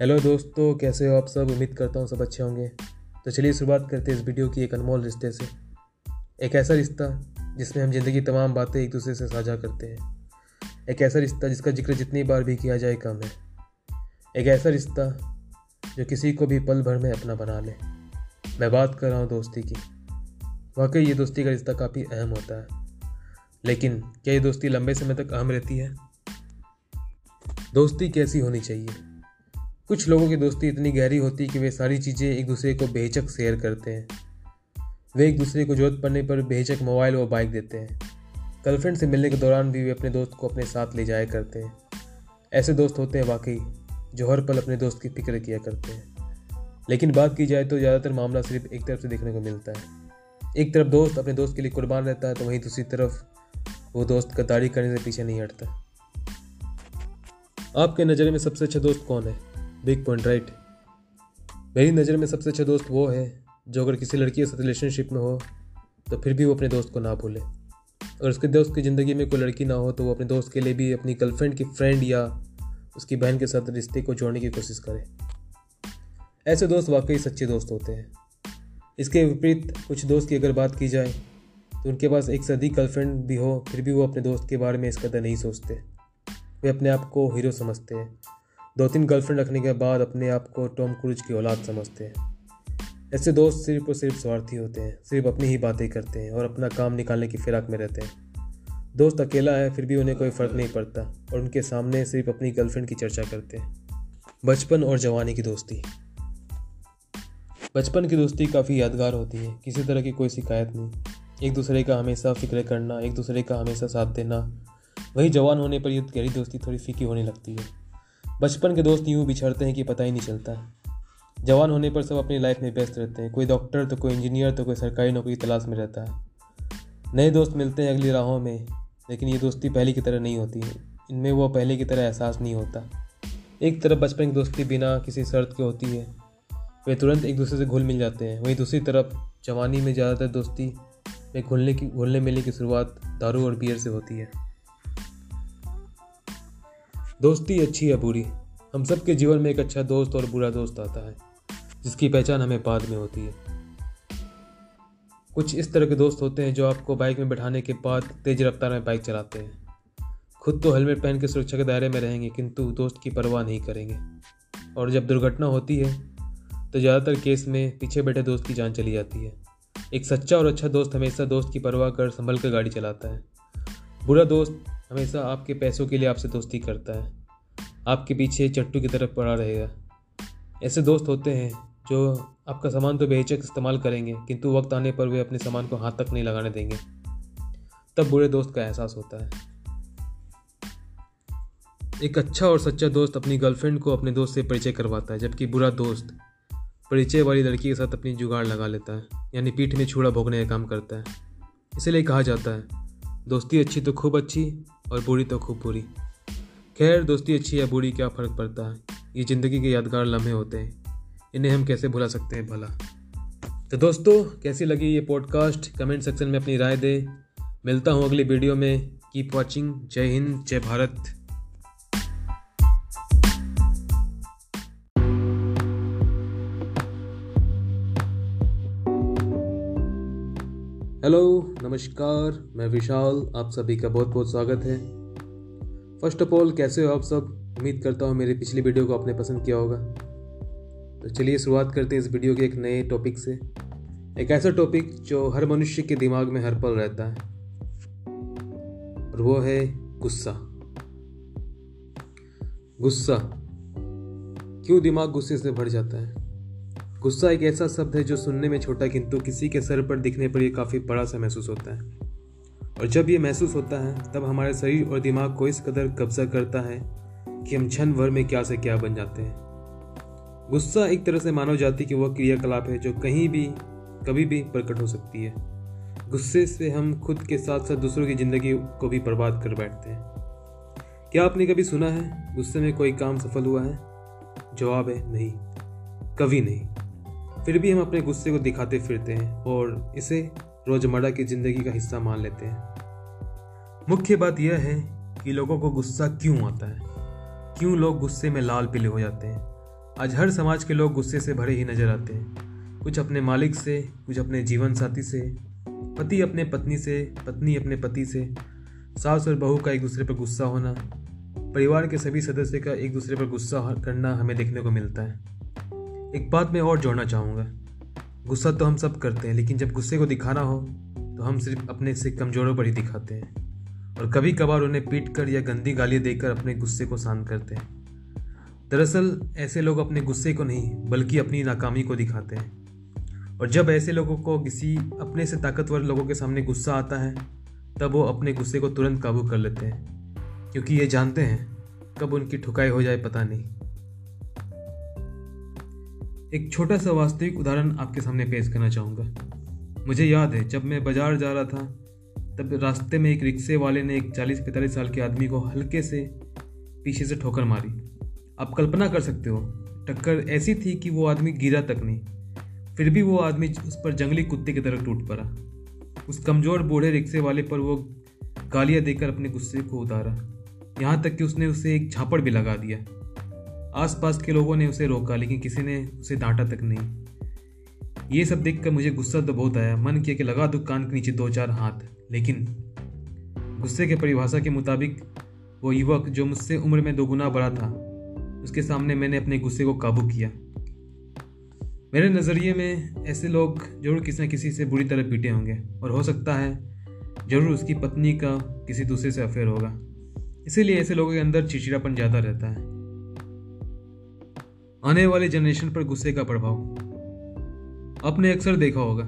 Hello दोस्तों, कैसे हो आप सब? उम्मीद करता हूँ सब अच्छे होंगे। तो चलिए शुरुआत करते हैं इस वीडियो की एक अनमोल रिश्ते से। एक ऐसा रिश्ता जिसमें हम ज़िंदगी तमाम बातें एक दूसरे से साझा करते हैं। एक ऐसा रिश्ता जिसका ज़िक्र जितनी बार भी किया जाए कम है। एक ऐसा रिश्ता जो किसी को भी पल भर में अपना बना ले। मैं बात कर रहा हूँ दोस्ती की। वाकई ये दोस्ती का रिश्ता काफ़ी अहम होता है। लेकिन क्या ये दोस्ती लंबे समय तक अहम रहती है? दोस्ती कैसी होनी चाहिए? कुछ लोगों की दोस्ती इतनी गहरी होती है कि वे सारी चीज़ें एक दूसरे को बेहिचक शेयर करते हैं। वे एक दूसरे को ज़रूरत पड़ने पर बेहिचक मोबाइल व बाइक देते हैं। गर्लफ्रेंड से मिलने के दौरान भी वे अपने दोस्त को अपने साथ ले जाया करते हैं। ऐसे दोस्त होते हैं वाकई, जो हर पल अपने दोस्त की फ़िक्र किया करते हैं। लेकिन बात की जाए तो ज़्यादातर मामला सिर्फ़ एक तरफ़ से देखने को मिलता है। एक तरफ़ दोस्त अपने दोस्त के लिए कुर्बान रहता है तो वहीं दूसरी तरफ़ वो दोस्त गद्दारी करने से पीछे नहीं हटता। आपके नज़र में सबसे अच्छा दोस्त कौन है? बिग पॉइंट राइट मेरी नज़र में सबसे अच्छा दोस्त वो है, जो अगर किसी लड़की के साथ रिलेशनशिप में हो तो फिर भी वो अपने दोस्त को ना भूले। अगर उसके दोस्त की ज़िंदगी में कोई लड़की ना हो तो वो अपने दोस्त के लिए भी अपनी गर्लफ्रेंड की फ्रेंड या उसकी बहन के साथ रिश्ते को जोड़ने की कोशिश करे। ऐसे दोस्त वाकई सच्चे दोस्त होते हैं। इसके विपरीत कुछ दोस्त की अगर बात की जाए तो उनके पास एक सदी गर्लफ्रेंड भी हो, फिर भी वो अपने दोस्त के बारे में इस कदर नहीं सोचते। वे अपने आप को हीरो समझते हैं। दो तीन गर्लफ्रेंड रखने के बाद अपने आप को टॉम क्रूज की औलाद समझते हैं। ऐसे दोस्त सिर्फ़ और सिर्फ़ स्वार्थी होते हैं, सिर्फ़ अपनी ही बातें करते हैं और अपना काम निकालने की फिराक में रहते हैं। दोस्त अकेला है, फिर भी उन्हें कोई फ़र्क नहीं पड़ता और उनके सामने सिर्फ़ अपनी गर्लफ्रेंड की चर्चा करते हैं। बचपन और जवानी की दोस्ती। बचपन की दोस्ती काफ़ी यादगार होती है, किसी तरह की कोई शिकायत नहीं। एक दूसरे का हमेशा फ़िक्र करना, एक दूसरे का हमेशा साथ देना, वही जवान होने पर ये गहरी दोस्ती थोड़ी फीकी होने लगती है। बचपन के दोस्त यूँ बिछड़ते हैं कि पता ही नहीं चलता। जवान होने पर सब अपनी लाइफ में व्यस्त रहते हैं। कोई डॉक्टर तो कोई इंजीनियर तो कोई सरकारी नौकरी तलाश में रहता। है नए दोस्त मिलते हैं अगली राहों में, लेकिन ये दोस्ती पहले की तरह नहीं होती है। इनमें वो पहले की तरह एहसास नहीं होता। एक तरफ़ बचपन की दोस्ती बिना किसी शर्त के होती है, वे तुरंत एक दूसरे से घुल मिल जाते हैं। वहीं दूसरी तरफ़ जवानी में ज़्यादातर दोस्ती में घुलने की घुलने मिलने की शुरुआत दारू और बियर से होती है। दोस्ती अच्छी या बुरी हम सबके जीवन में एक अच्छा दोस्त और बुरा दोस्त आता है, जिसकी पहचान हमें बाद में होती है। कुछ इस तरह के दोस्त होते हैं जो आपको बाइक में बैठाने के बाद तेज रफ्तार में बाइक चलाते हैं। खुद तो हेलमेट पहन के सुरक्षा के दायरे में रहेंगे, किंतु दोस्त की परवाह नहीं करेंगे। और जब दुर्घटना होती है तो ज़्यादातर केस में पीछे बैठे दोस्त की जान चली जाती है। एक सच्चा और अच्छा दोस्त हमेशा दोस्त की परवाह कर संभल कर गाड़ी चलाता है। बुरा दोस्त हमेशा आपके पैसों के लिए आपसे दोस्ती करता है। आपके पीछे चट्टू की तरफ़ पड़ा रहेगा। ऐसे दोस्त होते हैं जो आपका सामान तो बेहिचक इस्तेमाल करेंगे, किंतु वक्त आने पर वे अपने सामान को हाथ तक नहीं लगाने देंगे। तब बुरे दोस्त का एहसास होता है। एक अच्छा और सच्चा दोस्त अपनी गर्लफ्रेंड को अपने दोस्त से परिचय करवाता है, जबकि बुरा दोस्त परिचय वाली लड़की के साथ अपनी जुगाड़ लगा लेता है, यानी पीठ में छूड़ा भोगने का काम करता है। इसीलिए कहा जाता है दोस्ती अच्छी तो खूब अच्छी और बुरी तो खूब बुरी। खैर, दोस्ती अच्छी या बुरी, क्या फ़र्क पड़ता है? ये ज़िंदगी के यादगार लम्हे होते हैं। इन्हें हम कैसे भुला सकते हैं, भला? तो दोस्तों, कैसी लगी ये पॉडकास्ट कमेंट सेक्शन में अपनी राय दें। मिलता हूँ अगली वीडियो में। कीप वॉचिंग जय हिंद, जय भारत। हेलो नमस्कार, मैं विशाल, आप सभी का बहुत बहुत स्वागत है। फ़र्स्ट ऑफ़ ऑल कैसे हो आप सब? उम्मीद करता हूँ मेरी पिछली वीडियो को आपने पसंद किया होगा। तो चलिए शुरुआत करते हैं इस वीडियो के एक नए टॉपिक से। एक ऐसा टॉपिक जो हर मनुष्य के दिमाग में हर पल रहता है। और वो है गुस्सा। गुस्सा। क्यों दिमाग गुस्से से भर जाता है? गुस्सा एक ऐसा शब्द है जो सुनने में छोटा किंतु किसी के सर पर दिखने पर यह काफ़ी बड़ा सा महसूस होता है। और जब ये महसूस होता है, तब हमारे शरीर और दिमाग को इस कदर कब्जा करता है कि हम क्षण भर में क्या से क्या बन जाते हैं। गुस्सा एक तरह से मानव जाति की वह क्रियाकलाप है जो कहीं भी, कभी भी प्रकट हो सकती है। गुस्से से हम खुद के साथ साथ दूसरों की ज़िंदगी को भी बर्बाद कर बैठते हैं। क्या आपने कभी सुना है, गुस्से में कोई काम सफल हुआ है? जवाब है, नहीं। कभी नहीं। फिर भी हम अपने गुस्से को दिखाते फिरते हैं और इसे रोज़मर्रा की ज़िंदगी का हिस्सा मान लेते हैं। मुख्य बात यह है कि लोगों को गुस्सा क्यों आता है? क्यों लोग गुस्से में लाल पीले हो जाते हैं? आज हर समाज के लोग गुस्से से भरे ही नज़र आते हैं। कुछ अपने मालिक से, कुछ अपने जीवन साथी से, पति अपने पत्नी से, पत्नी अपने पति से। सास और बहू का एक दूसरे पर गुस्सा होना, परिवार के सभी सदस्य का एक दूसरे पर गुस्सा करना हमें देखने को मिलता है। एक बात मैं और जोड़ना चाहूँगा। गुस्सा तो हम सब करते हैं, लेकिन जब गुस्से को दिखाना हो तो हम सिर्फ़ अपने से कमज़ोरों पर ही दिखाते हैं। और कभी कभार उन्हें पीट कर या गंदी गालियाँ देकर अपने गुस्से को शांत करते हैं। दरअसल, ऐसे लोग अपने गुस्से को नहीं, बल्कि अपनी नाकामी को दिखाते हैं। और जब ऐसे लोगों को किसी अपने से ताकतवर लोगों के सामने गुस्सा आता है, तब वो अपने गुस्से को तुरंत काबू कर लेते हैं। क्योंकि ये जानते हैं, कब उनकी ठुकाई हो जाए पता नहीं। एक छोटा सा वास्तविक उदाहरण आपके सामने पेश करना चाहूँगा। मुझे याद है, जब मैं बाज़ार जा रहा था, तब रास्ते में एक रिक्शे वाले ने एक चालीस पैंतालीस साल के आदमी को हल्के से पीछे से ठोकर मारी। आप कल्पना कर सकते हो, टक्कर ऐसी थी कि वो आदमी गिरा तक नहीं, फिर भी वो आदमी उस पर जंगली कुत्ते की तरह टूट पड़ा। उस कमज़ोर बूढ़े रिक्शे वाले पर वो गालियाँ देकर अपने गुस्से को उतारा। यहाँ तक कि उसने उसे एक झापड़ भी लगा दिया। आसपास के लोगों ने उसे रोका, लेकिन किसी ने उसे डांटा तक नहीं। ये सब देखकर मुझे गुस्सा तो बहुत आया। मन किया कि लगा दो कान के नीचे दो चार हाथ, लेकिन गुस्से के परिभाषा के मुताबिक वो युवक, जो मुझसे उम्र में दोगुना बड़ा था, उसके सामने मैंने अपने गुस्से को काबू किया। मेरे नज़रिए में ऐसे लोग ज़रूर किसी न किसी से बुरी तरह पीटे होंगे, और हो सकता है ज़रूर उसकी पत्नी का किसी दूसरे से अफेयर होगा। इसीलिए ऐसे लोगों के अंदर चिड़चिड़ापन ज़्यादा रहता है। आने वाले जनरेशन पर गुस्से का प्रभाव। आपने अक्सर देखा होगा,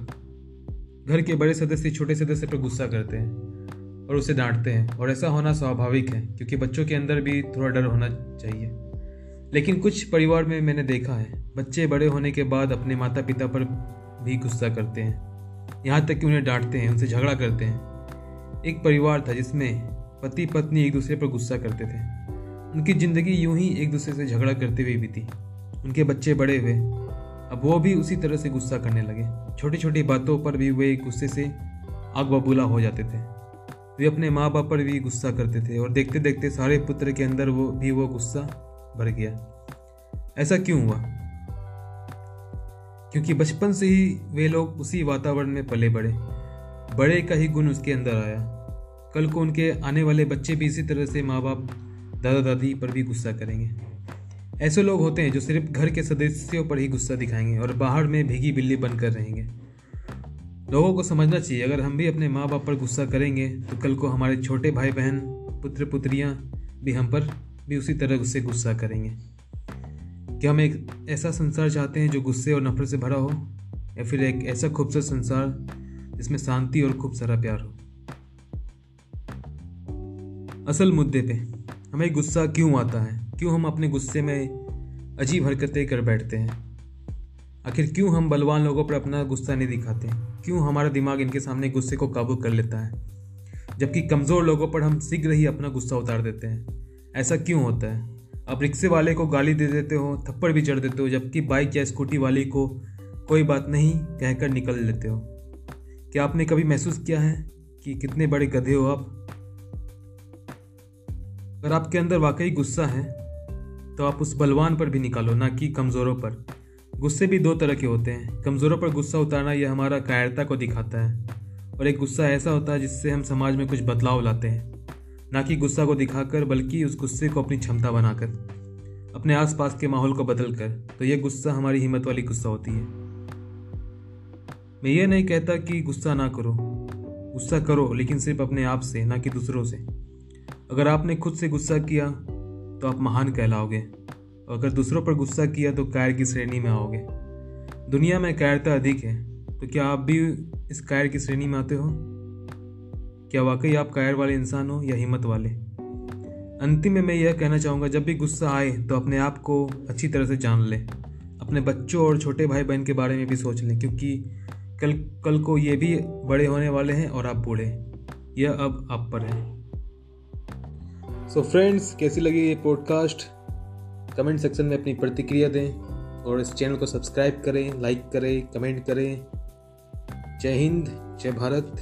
घर के बड़े सदस्य छोटे सदस्य पर गुस्सा करते हैं और उसे डांटते हैं और ऐसा होना स्वाभाविक है क्योंकि बच्चों के अंदर भी थोड़ा डर होना चाहिए। लेकिन कुछ परिवार में मैंने देखा है, बच्चे बड़े होने के बाद अपने माता पिता पर भी गुस्सा करते हैं। यहाँ तक कि उन्हें डांटते हैं, उनसे झगड़ा करते हैं। एक परिवार था जिसमें पति पत्नी एक दूसरे पर गुस्सा करते थे। उनकी ज़िंदगी यूँ ही एक दूसरे से झगड़ा करते हुए बीती। उनके बच्चे बड़े हुए। अब वो भी उसी तरह से गुस्सा करने लगे। छोटी छोटी बातों पर भी वे गुस्से से आग बबूला हो जाते थे। वे अपने माँ बाप पर भी गुस्सा करते थे और देखते देखते सारे पुत्र के अंदर वो भी वो गुस्सा भर गया। ऐसा क्यों हुआ? क्योंकि बचपन से ही वे लोग उसी वातावरण में पले बड़े। बड़े का ही गुण उसके अंदर आया। कल को उनके आने वाले बच्चे भी इसी तरह से माँ बाप दादा दादी पर भी गुस्सा करेंगे। ऐसे लोग होते हैं जो सिर्फ़ घर के सदस्यों पर ही गुस्सा दिखाएँगे और बाहर में भीगी बिल्ली बनकर रहेंगे। लोगों को समझना चाहिए, अगर हम भी अपने माँ बाप पर गुस्सा करेंगे तो कल को हमारे छोटे भाई बहन पुत्र पुत्रियाँ भी हम पर भी उसी तरह उससे गुस्सा करेंगे। क्या हम एक ऐसा संसार चाहते हैं जो गुस्से और नफरत से भरा हो? या फिर एक ऐसा खूबसूरत संसार जिसमें शांति और खूब सारा प्यार हो? असल मुद्दे पे हमें गुस्सा क्यों आता है? क्यों हम अपने गुस्से में अजीब हरकतें कर बैठते हैं? आखिर क्यों हम बलवान लोगों पर अपना गुस्सा नहीं दिखाते क्यों हमारा दिमाग इनके सामने गुस्से को काबू कर लेता है? जबकि कमज़ोर लोगों पर हम शीघ्र ही अपना गुस्सा उतार देते हैं। ऐसा क्यों होता है? आप रिक्शे वाले को गाली दे देते हो, थप्पड़ भी चढ़ देते हो, जबकि बाइक या स्कूटी वाले को कोई बात नहीं कहकर निकल लेते हो। क्या आपने कभी महसूस किया है कि कितने बड़े गधे हो आप? अगर आपके अंदर वाकई गुस्सा है? तो आप उस बलवान पर भी निकालो, ना कि कमज़ोरों पर। गुस्से भी दो तरह के होते हैं। कमज़ोरों पर गुस्सा उतारना यह हमारा कायरता को दिखाता है, और एक गुस्सा ऐसा होता है जिससे हम समाज में कुछ बदलाव लाते हैं। ना कि गुस्सा को दिखाकर, बल्कि उस गुस्से को अपनी क्षमता बनाकर, अपने आसपास के माहौल को बदल कर तो यह गुस्सा हमारी हिम्मत वाली गुस्सा होती है। मैं ये नहीं कहता कि गुस्सा ना करो। गुस्सा करो, लेकिन सिर्फ़ अपने आप से, ना कि दूसरों से। अगर आपने खुद से गुस्सा किया तो आप महान कहलाओगे। और अगर दूसरों पर गुस्सा किया तो कायर की श्रेणी में आओगे। दुनिया में कायरता अधिक है तो क्या आप भी इस कायर की श्रेणी में आते हो? क्या वाकई आप कायर वाले इंसान हो या हिम्मत वाले? अंतिम में मैं यह कहना चाहूँगा, जब भी गुस्सा आए तो अपने आप को अच्छी तरह से जान लें। अपने बच्चों और छोटे भाई बहन के बारे में भी सोच लें, क्योंकि कल कल को ये भी बड़े होने वाले हैं और आप बूढ़े यह अब आप पर है। सो फ्रेंड्स कैसी लगी ये पॉडकास्ट कमेंट सेक्शन में अपनी प्रतिक्रिया दें और इस चैनल को सब्सक्राइब करें लाइक करें कमेंट करें। जय हिंद, जय भारत।